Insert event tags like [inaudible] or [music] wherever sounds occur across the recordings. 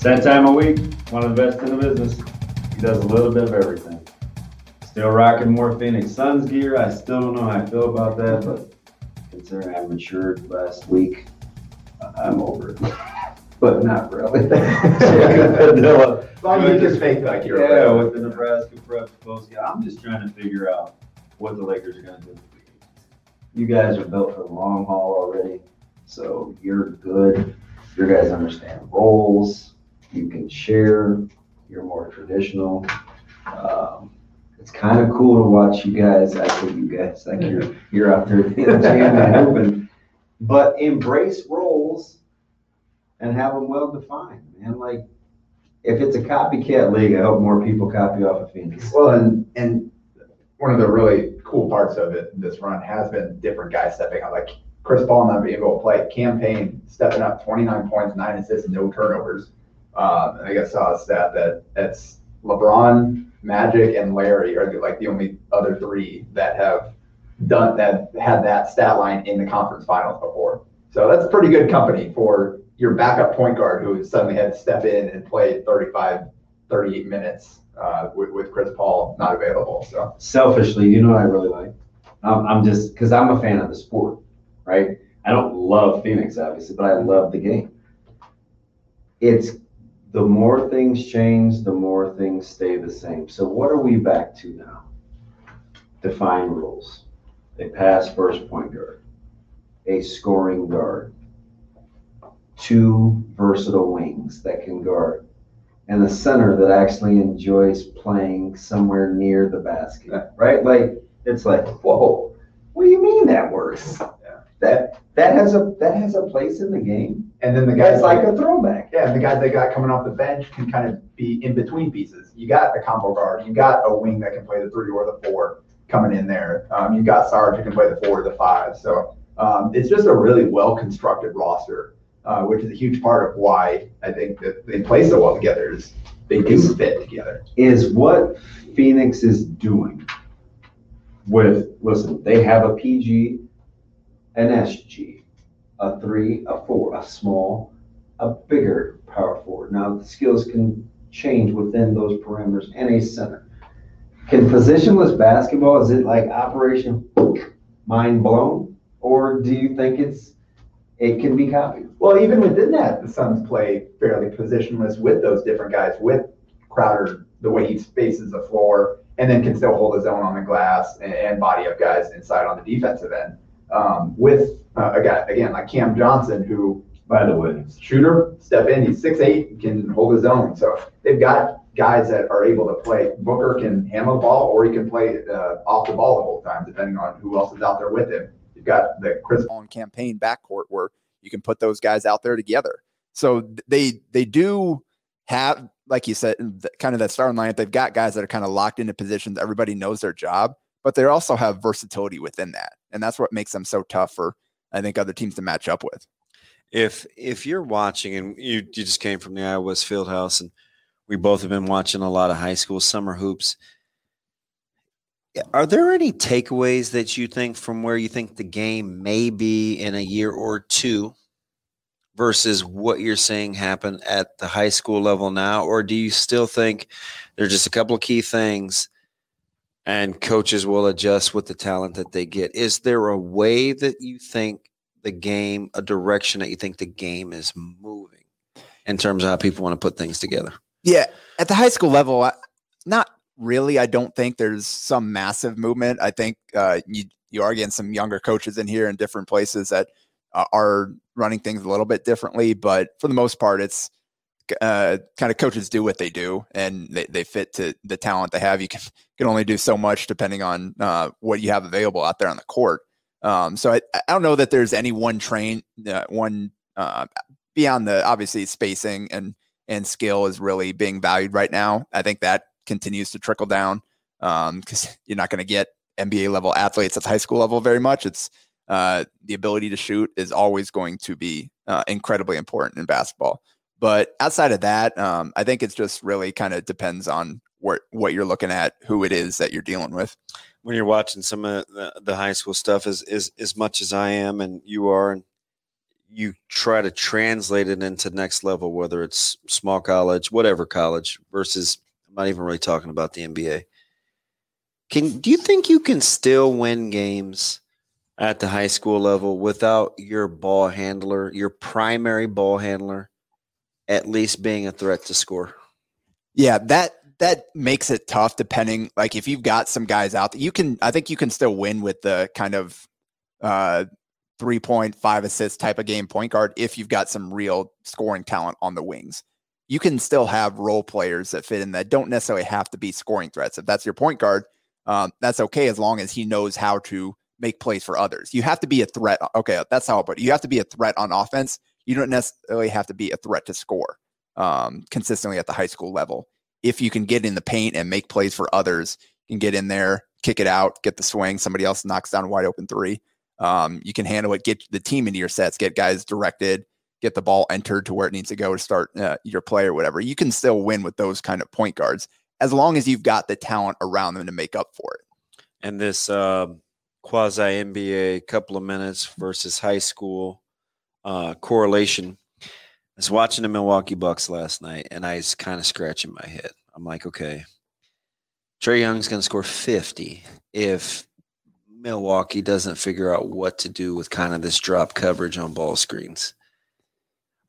That time of week. One of the best in the business. He does a little bit of everything. Still rocking more Phoenix Suns gear. I still don't know how I feel about that, but considering I matured last week, I'm over it. [laughs] but not really. [laughs] Vanilla. As long as you just fake like you're Yeah, aware. with the Nebraska prep close. Yeah, I'm just trying to figure out what the Lakers are going to do. You guys are built for the long haul already, so you're good. Your guys understand roles. You can share. You're more traditional. Um, it's kind of cool to watch you guys. I say you guys like you're you're out there jamming open, but embrace roles and have them well defined. And like if it's a copycat league, I hope more people copy off of Phoenix. Well, and, and one of the really cool parts of it, this run has been different guys stepping up, like Chris Paul not being able to play, Cam Payne stepping up 29 points, nine assists, no turnovers. Um, and I guess saw a stat that that's LeBron, Magic, and Larry are like the only other three that have done that had that stat line in the conference finals before. So that's pretty good company for your backup point guard who suddenly had to step in and play 35, 38 minutes uh, with, with Chris Paul not available. So Selfishly, you know what I really like? I'm just because I'm a fan of the sport, right? I don't love Phoenix, obviously, but I love the game. It's the more things change, the more things stay the same. So what are we back to now? Define rules. A pass first point guard, a scoring guard, two versatile wings that can guard, and a center that actually enjoys playing somewhere near the basket, [laughs] right? Like it's like, whoa, what do you mean that works? That that has a that has a place in the game. And then the guys That's like a throwback. Yeah, and the guys they got coming off the bench can kind of be in between pieces. You got a combo guard, you got a wing that can play the three or the four coming in there. Um, you got Sarge who can play the four or the five. So um, it's just a really well constructed roster, uh, which is a huge part of why I think that they play so well together. Is they do fit together. Is what Phoenix is doing with listen, they have a PG, an SG, a three, a four, a small, a bigger power forward. Now the skills can change within those parameters and a center. Can positionless basketball, is it like operation mind blown? Or do you think it's it can be copied? Well, even within that, the Suns play fairly positionless with those different guys, with Crowder, the way he spaces the floor, and then can still hold his own on the glass and, and body up guys inside on the defensive end. Um, with uh, a guy, again, like Cam Johnson, who By the way, shooter, step in, he's six eight, can hold his own. So they've got guys that are able to play. Booker can handle the ball or he can play uh, off the ball the whole time, depending on who else is out there with him. You've got the Chris on Cam Payne backcourt where you can put those guys out there together. So they they do have, like you said, kind of that starting lineup. They've got guys that are kind of locked into positions. Everybody knows their job, but they also have versatility within that, and that's what makes them so tough for I think other teams to match up with. if if you're watching and you you just came from the Iowa Fieldhouse and we both have been watching a lot of high school summer hoops. Are there any takeaways that you think from where you think the game may be in a year or two versus what you're seeing happen at the high school level now? Or do you still think there's just a couple of key things and coaches will adjust with the talent that they get? Is there a way that you think the game, a direction that you think the game is moving in terms of how people want to put things together? Yeah, at the high school level, I- not really. I don't think there's some massive movement. I think uh, you you are getting some younger coaches in here in different places that uh, are running things a little bit differently, but for the most part, it's uh, kind of coaches do what they do and they, they fit to the talent they have. You can [laughs] can only do so much depending on uh, what you have available out there on the court. Um, so I, I don't know that there's any one train, uh, one uh, beyond the obviously spacing and and skill is really being valued right now. I think that continues to trickle down because um, [laughs] you're not going to get NBA level athletes at the high school level very much. It's uh, the ability to shoot is always going to be uh, incredibly important in basketball. But outside of that, um, I think it's just really kind of depends on what what you're looking at, who it is that you're dealing with. When you're watching some of the, the high school stuff, as, as as much as I am and you are, and you try to translate it into next level, whether it's small college, whatever college, versus I'm not even really talking about the NBA. Can do you think you can still win games at the high school level without your ball handler, your primary ball handler, at least being a threat to score? Yeah, that that makes it tough depending like if you've got some guys out that you can I think you can still win with the kind of uh 3.5 assists type of game point guard if you've got some real scoring talent on the wings. You can still have role players that fit in that don't necessarily have to be scoring threats. If that's your point guard, um, that's okay as long as he knows how to make plays for others. You have to be a threat. Okay, that's how I put it. You have to be a threat on offense. You don't necessarily have to be a threat to score um, consistently at the high school level. If you can get in the paint and make plays for others, you can get in there, kick it out, get the swing. Somebody else knocks down a wide open three. Um, you can handle it, get the team into your sets, get guys directed, get the ball entered to where it needs to go to start uh, your play or whatever. You can still win with those kind of point guards as long as you've got the talent around them to make up for it. And this uh, quasi NBA couple of minutes versus high school uh, correlation. I was watching the Milwaukee Bucks last night, and I was kind of scratching my head. I'm like, okay, Trae Young's going to score 50 if Milwaukee doesn't figure out what to do with kind of this drop coverage on ball screens.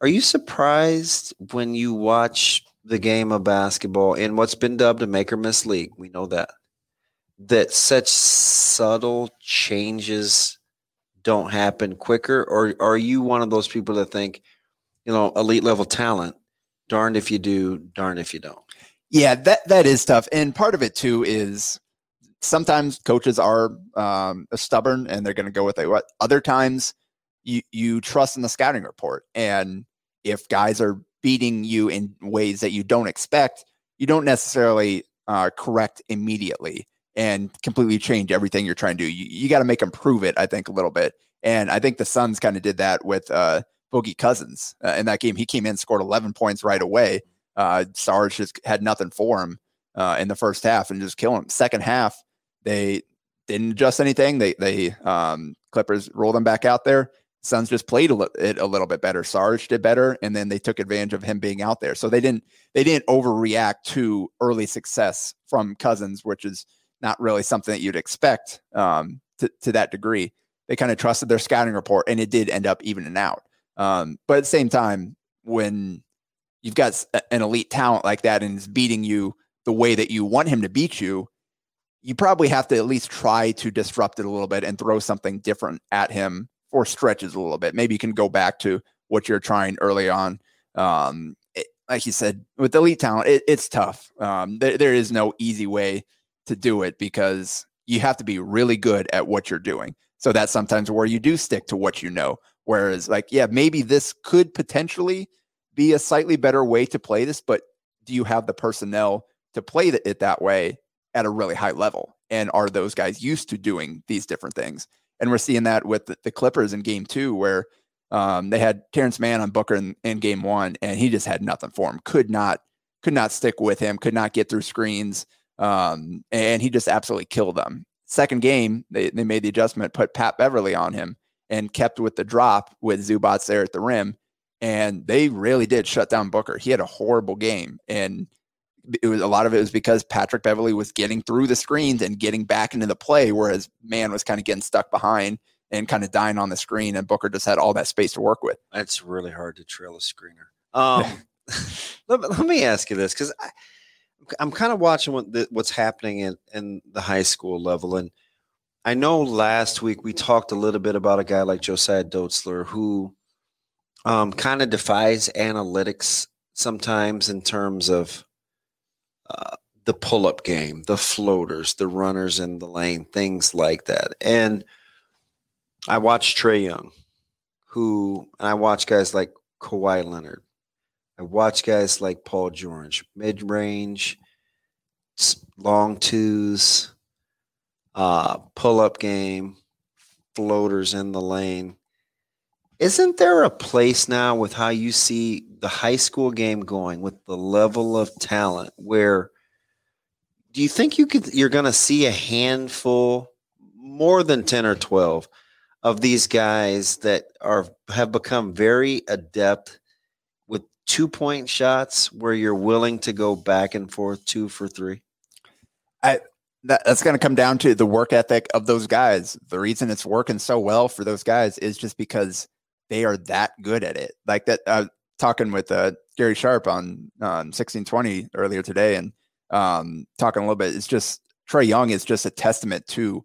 Are you surprised when you watch the game of basketball in what's been dubbed a make or miss league? We know that. That such subtle changes don't happen quicker? Or are you one of those people that think, you know, elite level talent, darned if you do, darned if you don't? Yeah, that that is tough. And part of it too is sometimes coaches are um, stubborn and they're going to go with it. Other times you you trust in the scouting report, and if guys are beating you in ways that you don't expect, you don't necessarily uh, correct immediately and completely change everything you're trying to do. You, you got to make them prove it, I think, a little bit. And I think the Suns kind of did that with uh, Boogie Cousins uh, in that game. He came in, scored 11 points right away. Uh, Sarge just had nothing for him uh, in the first half and just killing him. Second half, they didn't adjust anything. They they um, Clippers rolled them back out there. Suns just played a li- it a little bit better. Sarge did better, and then they took advantage of him being out there. So they didn't they didn't overreact to early success from Cousins, which is not really something that you'd expect um, to to that degree. They kind of trusted their scouting report, and it did end up evening out. Um, but at the same time, when you've got an elite talent like that and is beating you the way that you want him to beat you, you probably have to at least try to disrupt it a little bit and throw something different at him for stretches a little bit. Maybe you can go back to what you're trying early on. Um, it, like you said, with elite talent, it, it's tough. Um, there, there is no easy way to do it because you have to be really good at what you're doing. So that's sometimes where you do stick to what you know. Whereas, like, yeah, maybe this could potentially be a slightly better way to play this, but do you have the personnel to play it that way at a really high level. And are those guys used to doing these different things? And we're seeing that with the, Clippers in game two, where um, they had Terrence Mann on Booker in, in, game one, and he just had nothing for him. Could not, could not stick with him. Could not get through screens. Um, and he just absolutely killed them. Second game, they, they made the adjustment, put Pat Beverley on him, and kept with the drop with Zubac there at the rim. And they really did shut down Booker. He had a horrible game, and it was a lot of it was because Patrick Beverley was getting through the screens and getting back into the play, whereas Mann was kind of getting stuck behind and kind of dying on the screen, and Booker just had all that space to work with. That's really hard to trail a screener. Um, [laughs] [laughs] let, let, me ask you this because I'm kind of watching what the, what's happening in, in the high school level, and I know last week we talked a little bit about a guy like Josiah Dotzler who um, kind of defies analytics sometimes in terms of uh, the pull up game, the floaters, the runners in the lane, things like that. And I watch Trae Young, who, and I watch guys like Kawhi Leonard. I watch guys like Paul George, mid range, long twos, uh, pull up game, floaters in the lane. Isn't there a place now with how you see the high school game going with the level of talent where do you think you could you're going to see a handful more than 10 or 12 of these guys that are have become very adept two point shots where you're willing to go back and forth two for three? I that, that's going to come down to the work ethic of those guys. The reason it's working so well for those guys is just because they are that good at it. Like that, uh, talking with uh, Gary Sharp on um, 1620 earlier today and um, talking a little bit. It's just Trae Young is just a testament to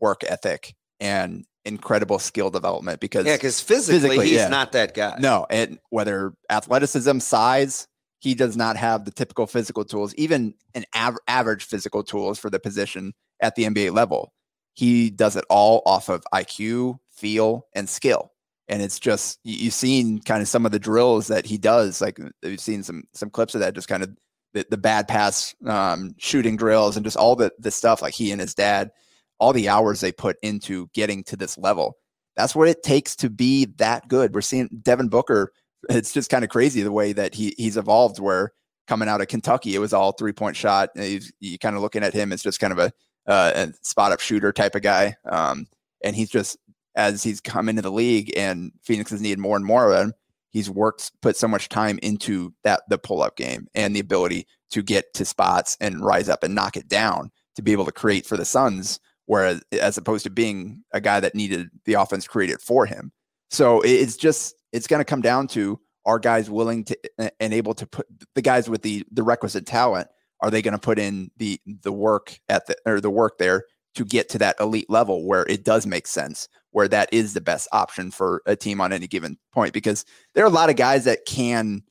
work ethic and incredible skill development because yeah, because physically, physically, he's yeah. not that guy. No, and whether athleticism, size, he does not have the typical physical tools, even an av- average physical tools for the position at the NBA level. He does it all off of IQ, feel, and skill. And it's just you've seen kind of some of the drills that he does. Like we've seen some some clips of that, just kind of the, the bad pass um, shooting drills and just all the the stuff. Like he and his dad, all the hours they put into getting to this level. That's what it takes to be that good. We're seeing Devin Booker [laughs] it's just kind of crazy the way that he he's evolved. Where coming out of Kentucky, it was all three point shot. You kind of looking at him as just kind of a, uh, a spot up shooter type of guy. Um, and he's just as he's come into the league and Phoenix has needed more and more of him. He's worked, put so much time into that the pull up game and the ability to get to spots and rise up and knock it down to be able to create for the Suns. Whereas, as opposed to being a guy that needed the offense created for him. So it's just it's going to come down to are guys willing to and able to put the guys with the the requisite talent are they going to put in the the work at the or the work there to get to that elite level where it does make sense where that is the best option for a team on any given point because there are a lot of guys that can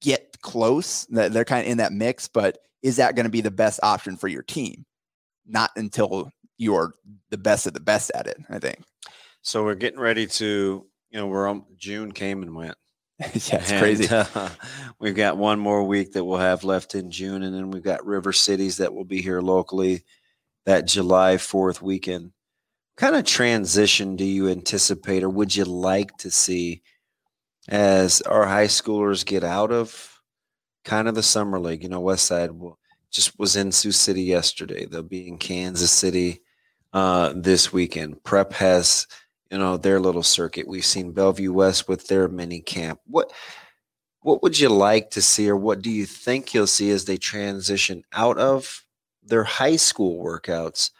get close that they're kind of in that mix but is that going to be the best option for your team not until you're the best of the best at it i think so we're getting ready to you know, we're on June came and went. [laughs] yeah, it's and, crazy. Uh, [laughs] we've got one more week that we'll have left in June, and then we've got River Cities that will be here locally that July 4th weekend. What kind of transition do you anticipate or would you like to see as our high schoolers get out of kind of the summer league? You know, West Side just was in Sioux City yesterday. They'll be in Kansas City uh, this weekend. Prep has – you know their little circuit. We've seen Bellevue West with their mini camp. What what would you like to see, or what do you think you'll see as they transition out of their high school workouts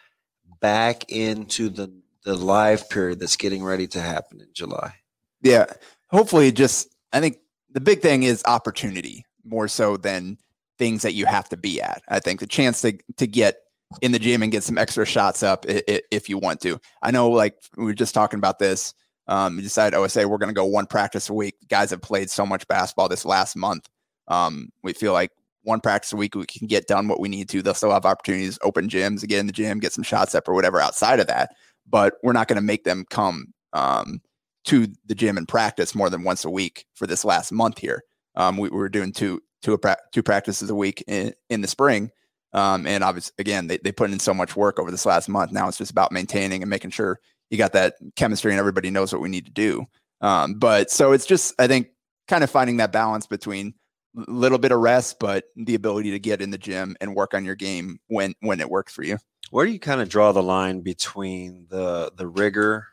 back into the the live period that's getting ready to happen in July? Yeah, hopefully, just I think the big thing is opportunity more so than things that you have to be at. I think the chance to to get in the gym and get some extra shots up if you want to. I know, like we were just talking about this. Um, we decided OSA we're going to go one practice a week. Guys have played so much basketball this last month. Um, we feel like one practice a week we can get done what we need to. They'll still have opportunities, open gyms, get in the gym, get some shots up or whatever outside of that. But we're not going to make them come um, to the gym and practice more than once a week for this last month here. Um, we, we were doing two two two practices a week in, in the spring um, and obviously, again, they, they put in so much work over this last month. Now it's just about maintaining and making sure you got that chemistry and everybody knows what we need to do. Um, but so it's just, I think, kind of finding that balance between a little bit of rest, but the ability to get in the gym and work on your game when when it works for you. Where do you kind of draw the line between the the rigor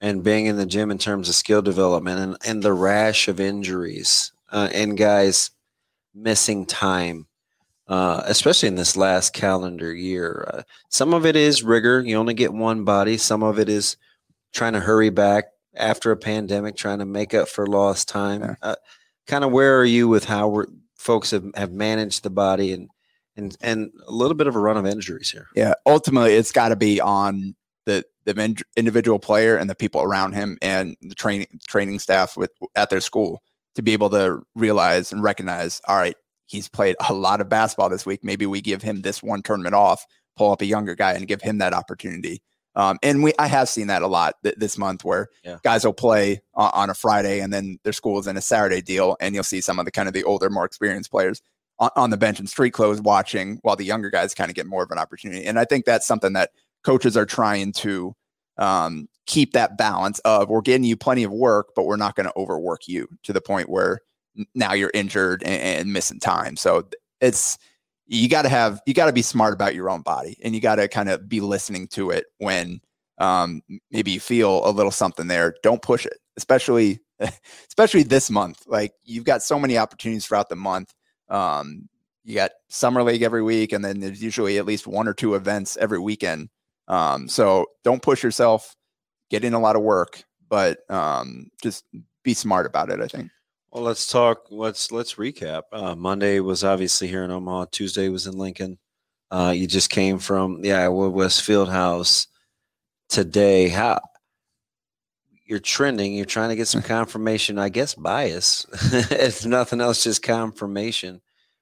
and being in the gym in terms of skill development and, and the rash of injuries uh, and guys missing time uh, especially in this last calendar year. Uh, some of it is rigor. You only get one body. Some of it is trying to hurry back after a pandemic, trying to make up for lost time. Yeah. Uh, kind of where are you with how folks have, have managed the body and, and, and a little bit of a run of injuries here? Yeah. Ultimately, it's got to be on the, the individual player and the people around him and the training training staff with at their school to be able to realize and recognize, all right, he's played a lot of basketball this week. Maybe we give him this one tournament off, pull up a younger guy and give him that opportunity. Um, and we, I have seen that a lot th- this month where Yeah. guys will play on, on a Friday and then their school is in a Saturday deal, and you'll see some of the kind of the older, more experienced players on, on the bench in street clothes watching, while the younger guys kind of get more of an opportunity. And I think that's something that coaches are trying to um, keep that balance of we're getting you plenty of work, but we're not going to overwork you to the point where now you're injured and, and missing time. So it's you got to have you got to be smart about your own body and you got to kind of be listening to it when um, maybe you feel a little something there. Don't push it, especially [laughs] especially this month. Like you've got so many opportunities throughout the month. Um, you got summer league every week, and then there's usually at least one or two events every weekend. Um, so don't push yourself. Get in a lot of work, but um, just be smart about it. I think. Well, let's talk. Let's let's recap. Uh, Monday was obviously here in Omaha. Tuesday was in Lincoln. Uh, you just came from the Iowa West Fieldhouse today. How you're trending? You're trying to get some [laughs] confirmation. I guess bias, [laughs] if nothing else, just confirmation.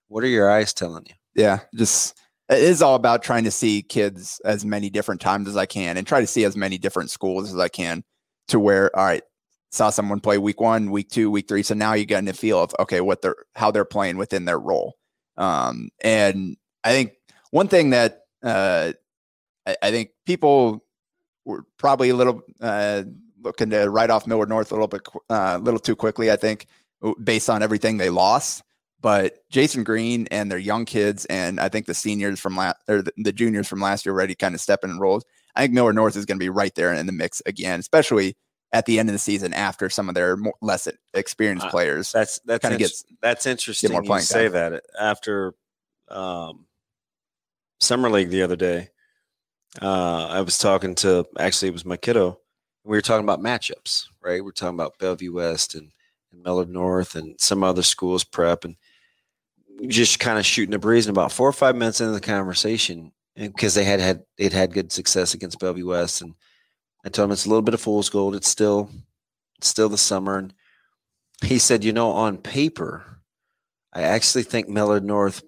What are your eyes telling you? yeah just it is all about trying to see kids as many different times as i can and try to see as many different schools as i can to where all right saw someone play week one week two week three. So now you're getting a feel of okay what they're how they're playing within their role. Um and i think one thing that uh i, I think people were probably a little uh looking to write off Millard North a little bit uh, a little too quickly i think based on everything they lost. But Jason Green and their young kids, and I think the seniors from last or the, juniors from last year already kind of stepping in roles. I think Millard North is going to be right there in the mix again, especially at the end of the season after some of their more, less experienced Uh, players. That's that's Kinda int- gets- that's interesting. more playing say time. that after um, summer league the other day. Uh, I was talking to actually it was my kiddo. We were talking about matchups, right? We're talking about Bellevue West and, and Millard North and some other schools prep and just kind of shooting the breeze. And about four or five minutes into the conversation, because they had had they'd had good success against Bellevue West, and I told him it's a little bit of fool's gold. It's still it's still the summer, and he said, you know, on paper, I actually think Millard North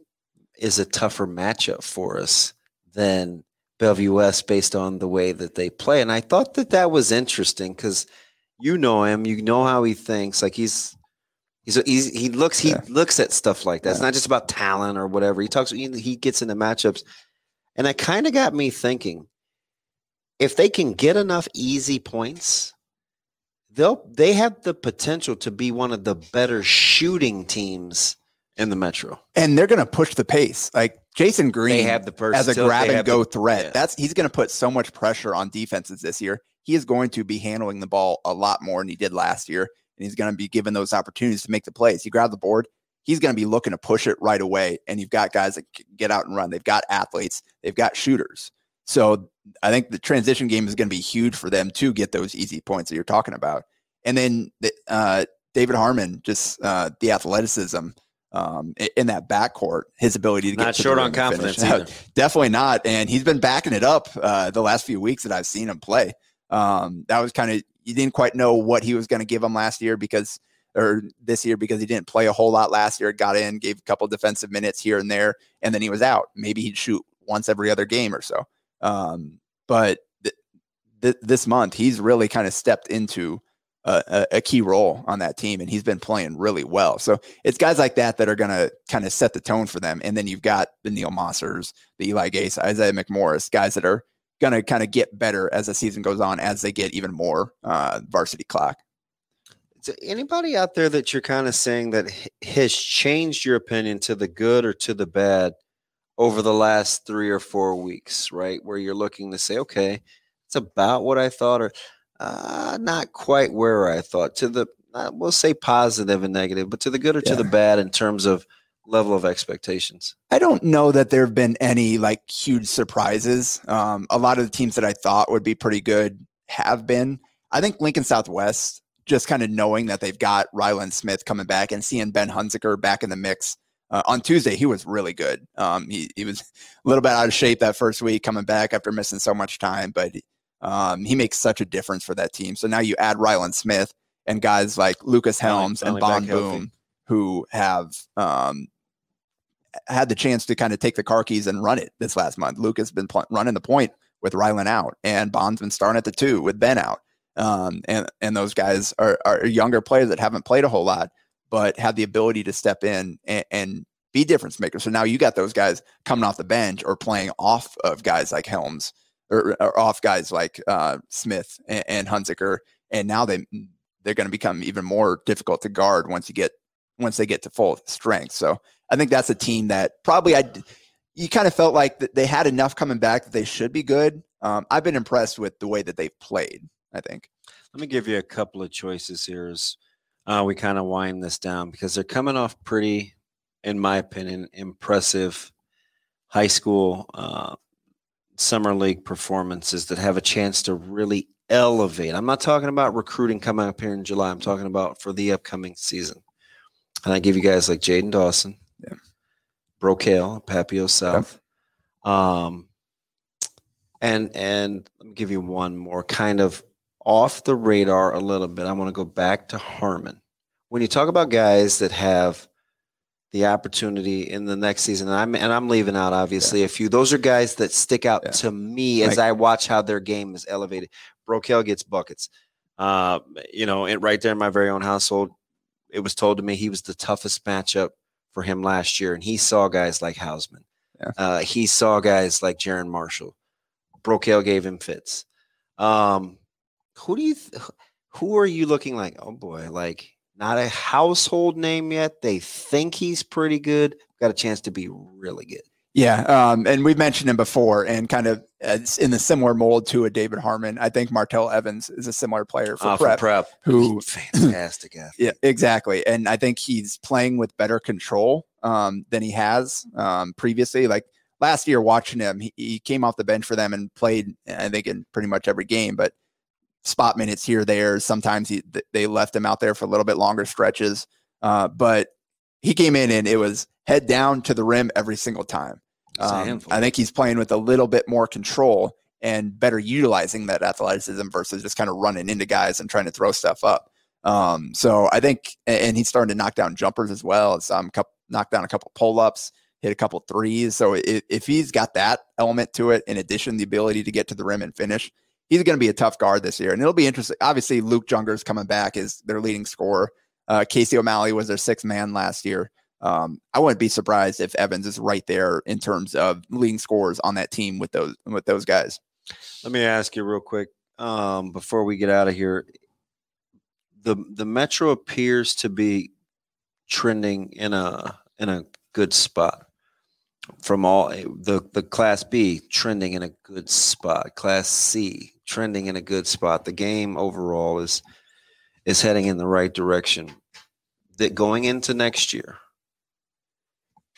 is a tougher matchup for us than Bellevue West based on the way that they play. And I thought that that was interesting because you know him, you know how he thinks. Like he's he's, he's he looks he Yeah. looks at stuff like that. It's not just about talent or whatever. He talks he, he gets into matchups, and that kind of got me thinking. If they can get enough easy points, they'll they have the potential to be one of the better shooting teams in the Metro. and they're going to push the pace. Like Jason Green the as a grab and go threat. yeah. That's he's going to put so much pressure on defenses this year. He is going to be handling the ball a lot more than he did last year, and he's going to be given those opportunities to make the plays. He grabbed the board. He's going to be looking to push it right away, and you've got guys that get out and run. They've got athletes. They've got shooters. So I think the transition game is going to be huge for them to get those easy points that you're talking about. And then the, uh, David Harmon, just uh, the athleticism um, in that backcourt, his ability to get Not to short on confidence either. Definitely not. And he's been backing it up uh, the last few weeks that I've seen him play. Um, that was kind of you didn't quite know what he was going to give him last year because or this year because he didn't play a whole lot last year. Got in, gave a couple defensive minutes here and there, and then he was out. Maybe he'd shoot once every other game or so. Um, but th- th- this month he's really kind of stepped into a, a, key role on that team, and he's been playing really well. So it's guys like that that are going to kind of set the tone for them. And then you've got the Neil Mossers, the Eli Gase, Isaiah McMorris, guys that are going to kind of get better as the season goes on, as they get even more uh, varsity clock. So anybody out there that you're kind of saying that has changed your opinion to the good or to the bad over the last three or four weeks, right? Where you're looking to say, okay, it's about what I thought, or uh, not quite where I thought. To the, uh, we'll say positive and negative, but to the good or to the bad in terms of level of expectations. I don't know that there have been any like huge surprises. Um, a lot of the teams that I thought would be pretty good have been. I think Lincoln Southwest, just kind of knowing that they've got Ryland Smith coming back and seeing Ben Hunziker back in the mix. Uh, on Tuesday, he was really good. Um, he, he was [laughs] a little bit out of shape that first week coming back after missing so much time, but um, he makes such a difference for that team. So now you add Ryland Smith, and guys like Lucas Finally- Helms and finally back Bond healthy. Boom who have um, had the chance to kind of take the car keys and run it this last month. Lucas has been pl- running the point with Rylan out, and Bond's been starting at the two with Ben out. Um, and and those guys are, are younger players that haven't played a whole lot, but have the ability to step in and, and be difference makers. So now you got those guys coming off the bench or playing off of guys like Helms or, or off guys like uh, Smith and, and Hunziker, and now they they're going to become even more difficult to guard once you get once they get to full strength. So I think that's a team that probably I you kind of felt like that they had enough coming back that they should be good. Um, I've been impressed with the way that they've played. I think. Let me give you a couple of choices here as uh, we kind of wind this down because they're coming off pretty, in my opinion, impressive high school uh, summer league performances that have a chance to really elevate. I'm not talking about recruiting coming up here in July. I'm talking about for the upcoming season. And I give you guys like Jaden Dawson, Yeah. Brocale, Papio South. Um, and and let me give you one more kind of off the radar a little bit. I want to go back to Harmon. When you talk about guys that have the opportunity in the next season, and I'm and I'm leaving out obviously a few. Those are guys that stick out Yeah. to me as Like- I watch how their game is elevated. Brocale gets buckets. Uh, you know, and right there in my very own household, it was told to me he was the toughest matchup for him last year, and he saw guys like Hausman. Yeah. Uh, he saw guys like Jaron Marshall. Brocale gave him fits. Um, who do you? Th- who are you looking like? Oh boy, like not a household name yet. They think he's pretty good. Got a chance to be really good. Yeah, um, and we've mentioned him before, and kind of it's in the similar mold to a David Harmon. I think Martell Evans is a similar player for Uh, prep. prep, who- [clears throat] fantastic athlete. Yeah, exactly. And I think he's playing with better control um, than he has um, previously. Like last year, watching him, he, he came off the bench for them and played, I think, in pretty much every game, but spot minutes here, there. Sometimes he, they left him out there for a little bit longer stretches. Uh, but he came in and it was head down to the rim every single time. Um. I think he's playing with a little bit more control and better utilizing that athleticism versus just kind of running into guys and trying to throw stuff up. Um, so I think, and he's starting to knock down jumpers as well. It's um, couple, knocked down a couple pull ups, hit a couple threes. So if, if he's got that element to it, in addition the ability to get to the rim and finish, he's going to be a tough guard this year. And it'll be interesting. Obviously, Luke Junger's coming back as their leading scorer. Uh, Casey O'Malley was their sixth man last year. Um, I wouldn't be surprised if Evans is right there in terms of leading scores on that team with those with those guys. Let me ask you real quick um, before we get out of here. The the Metro appears to be trending in a in a good spot. From all the the Class B trending in a good spot, Class C trending in a good spot. The game overall is is heading in the right direction. That going into next year,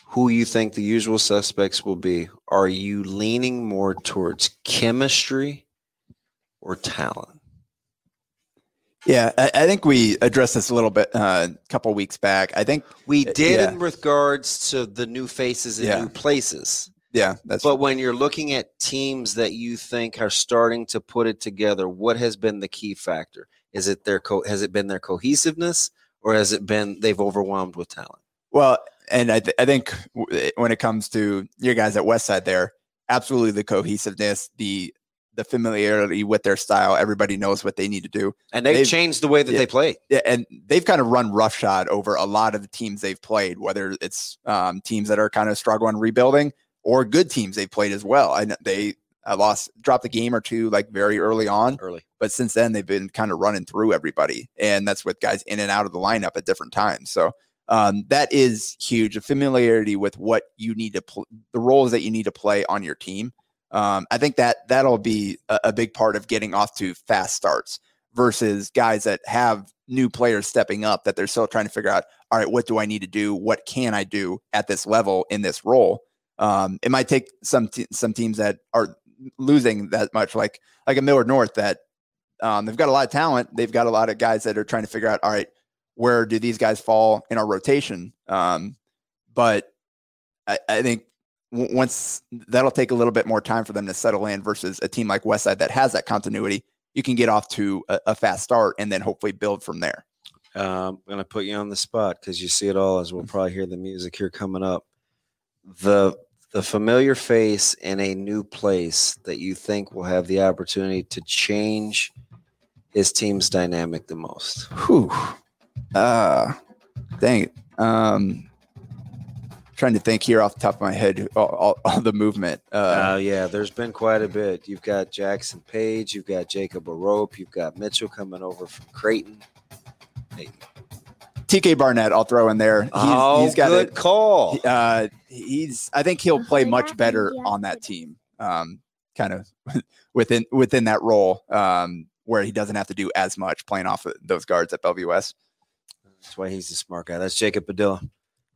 who you think the usual suspects will be. Are you leaning more towards chemistry or talent? Yeah, I, I think we addressed this a little bit uh, a couple weeks back. I think, We Uh, did yeah. in regards to the new faces in Yeah. new places. Yeah, that's But when you're looking at teams that you think are starting to put it together, what has been the key factor? Is it their co- has it been their cohesiveness or has it been they've overwhelmed with talent? Well, and I, th- I think when it comes to your guys at Westside, there absolutely the cohesiveness, the the familiarity with their style. Everybody knows what they need to do. And they've, They've- changed the way that yeah. they play. Yeah, and they've kind of run roughshod over a lot of the teams they've played, whether it's um, teams that are kind of struggling rebuilding or good teams they've played as well. And they uh, lost, dropped a game or two like very early on, early. but since then they've been kind of running through everybody, and that's with guys in and out of the lineup at different times. So um, that is huge. A familiarity with what you need to pl- the roles that you need to play on your team. Um, I think that that'll be a, a big part of getting off to fast starts versus guys that have new players stepping up that they're still trying to figure out. All right, what do I need to do? What can I do at this level in this role? Um, it might take some te- some teams that are losing that much, like like a Millard North, that um, they've got a lot of talent. They've got a lot of guys that are trying to figure out. All right, where do these guys fall in our rotation? Um, but I, I think w- once that'll take a little bit more time for them to settle in versus a team like Westside that has that continuity you can get off to a, a fast start and then hopefully build from there. Um, I'm gonna put you on the spot because you see it all as we'll probably hear the music here coming up. The the familiar face in a new place that you think will have the opportunity to change his team's dynamic the most. Whew. Uh, dang it. Um, trying to think here off the top of my head, all, all, all the movement. Uh, Uh, yeah, there's been quite a bit. You've got Jackson Page, you've got Jacob Arope, you've got Mitchell coming over from Creighton. Hey, TK Barnett, I'll throw in there. He's, oh, he's got good it. call. Uh, he's. I think he'll play much better on that team. Um, kind of [laughs] within within that role, um, where he doesn't have to do as much playing off of those guards at Bellevue West. That's why he's a smart guy. That's Jacob Padilla.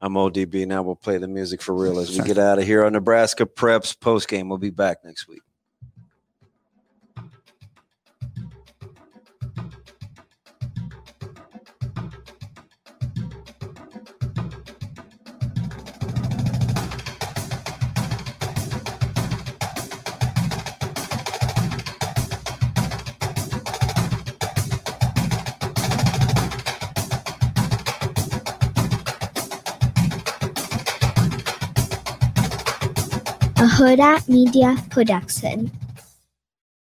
I'm ODB. Now we'll play the music for real as we [laughs] get out of here on Nebraska Preps post game. We'll be back next week. Huda Media Production.